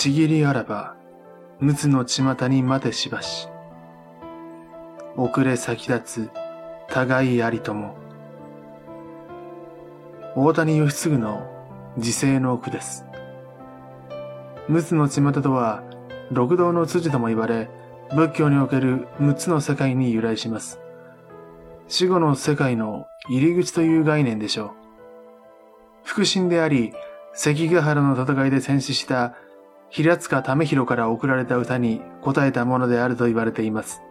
ちぎりあらば、むつの巷に待てしばし。遅れ先立つ、互いありとも。大谷義継の自世の句です。むつの巷とは、六道の辻とも言われ、仏教における六つの世界に由来します。死後の世界の入り口という概念でしょう。腹心であり、関ヶ原の戦いで戦死した平塚為広から送られた歌に答えたものであると言われています。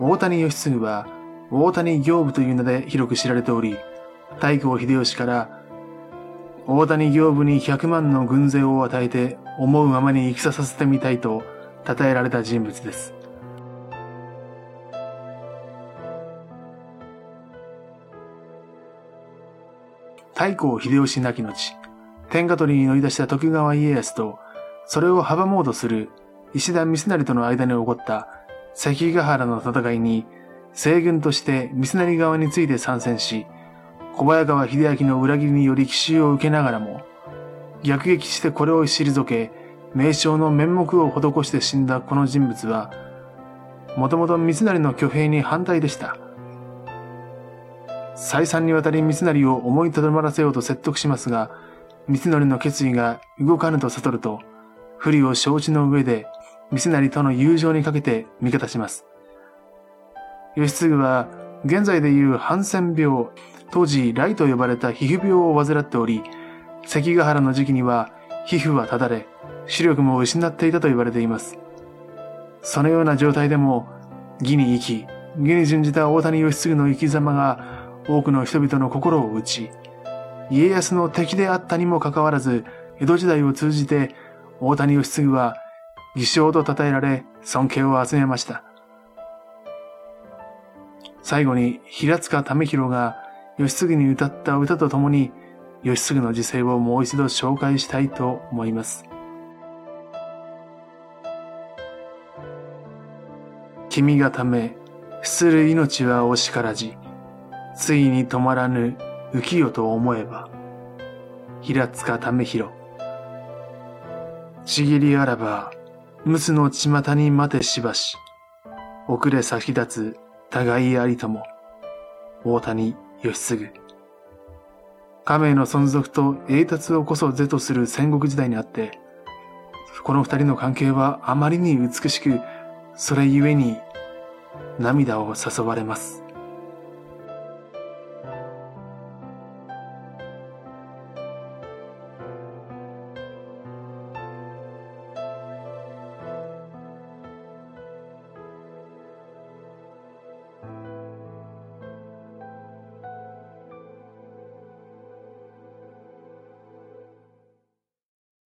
大谷義継は大谷行部という名で広く知られており、太閤秀吉から大谷行部に100万の軍勢を与えて思うままに戦させてみたいと称えられた人物です。太閤秀吉亡き後、天下取りに乗り出した徳川家康とそれを阻もうとする石田三成との間に起こった関ヶ原の戦いに西軍として三成側について参戦し、小早川秀明の裏切りにより奇襲を受けながらも、逆撃してこれを退け、名称の面目を施して死んだこの人物は、もともと三成の挙兵に反対でした。再三にわたり三成を思いとどまらせようと説得しますが、三成の決意が動かぬと悟ると、不利を承知の上で、三成との友情にかけて味方します。義継は、現在でいうハンセン病、当時、ライと呼ばれた皮膚病を患っており、関ヶ原の時期には、皮膚はただれ、視力も失っていたと言われています。そのような状態でも、義に生き、義に準じた大谷義継の生き様が、多くの人々の心を打ち、家康の敵であったにもかかわらず、江戸時代を通じて大谷義継は義将と称えられ尊敬を集めました。最後に平塚為広が義継に歌った歌とともに義継の時世をもう一度紹介したいと思います。君がため、する命は惜しからじ、ついに止まらぬ浮世と思えば、平塚為広。ちぎりあらば、むつの巷に待てしばし、遅れ先立つ互いありとも、大谷義継。亀の存続と栄達をこそ是とする戦国時代にあって、この二人の関係はあまりに美しく、それゆえに涙を誘われます。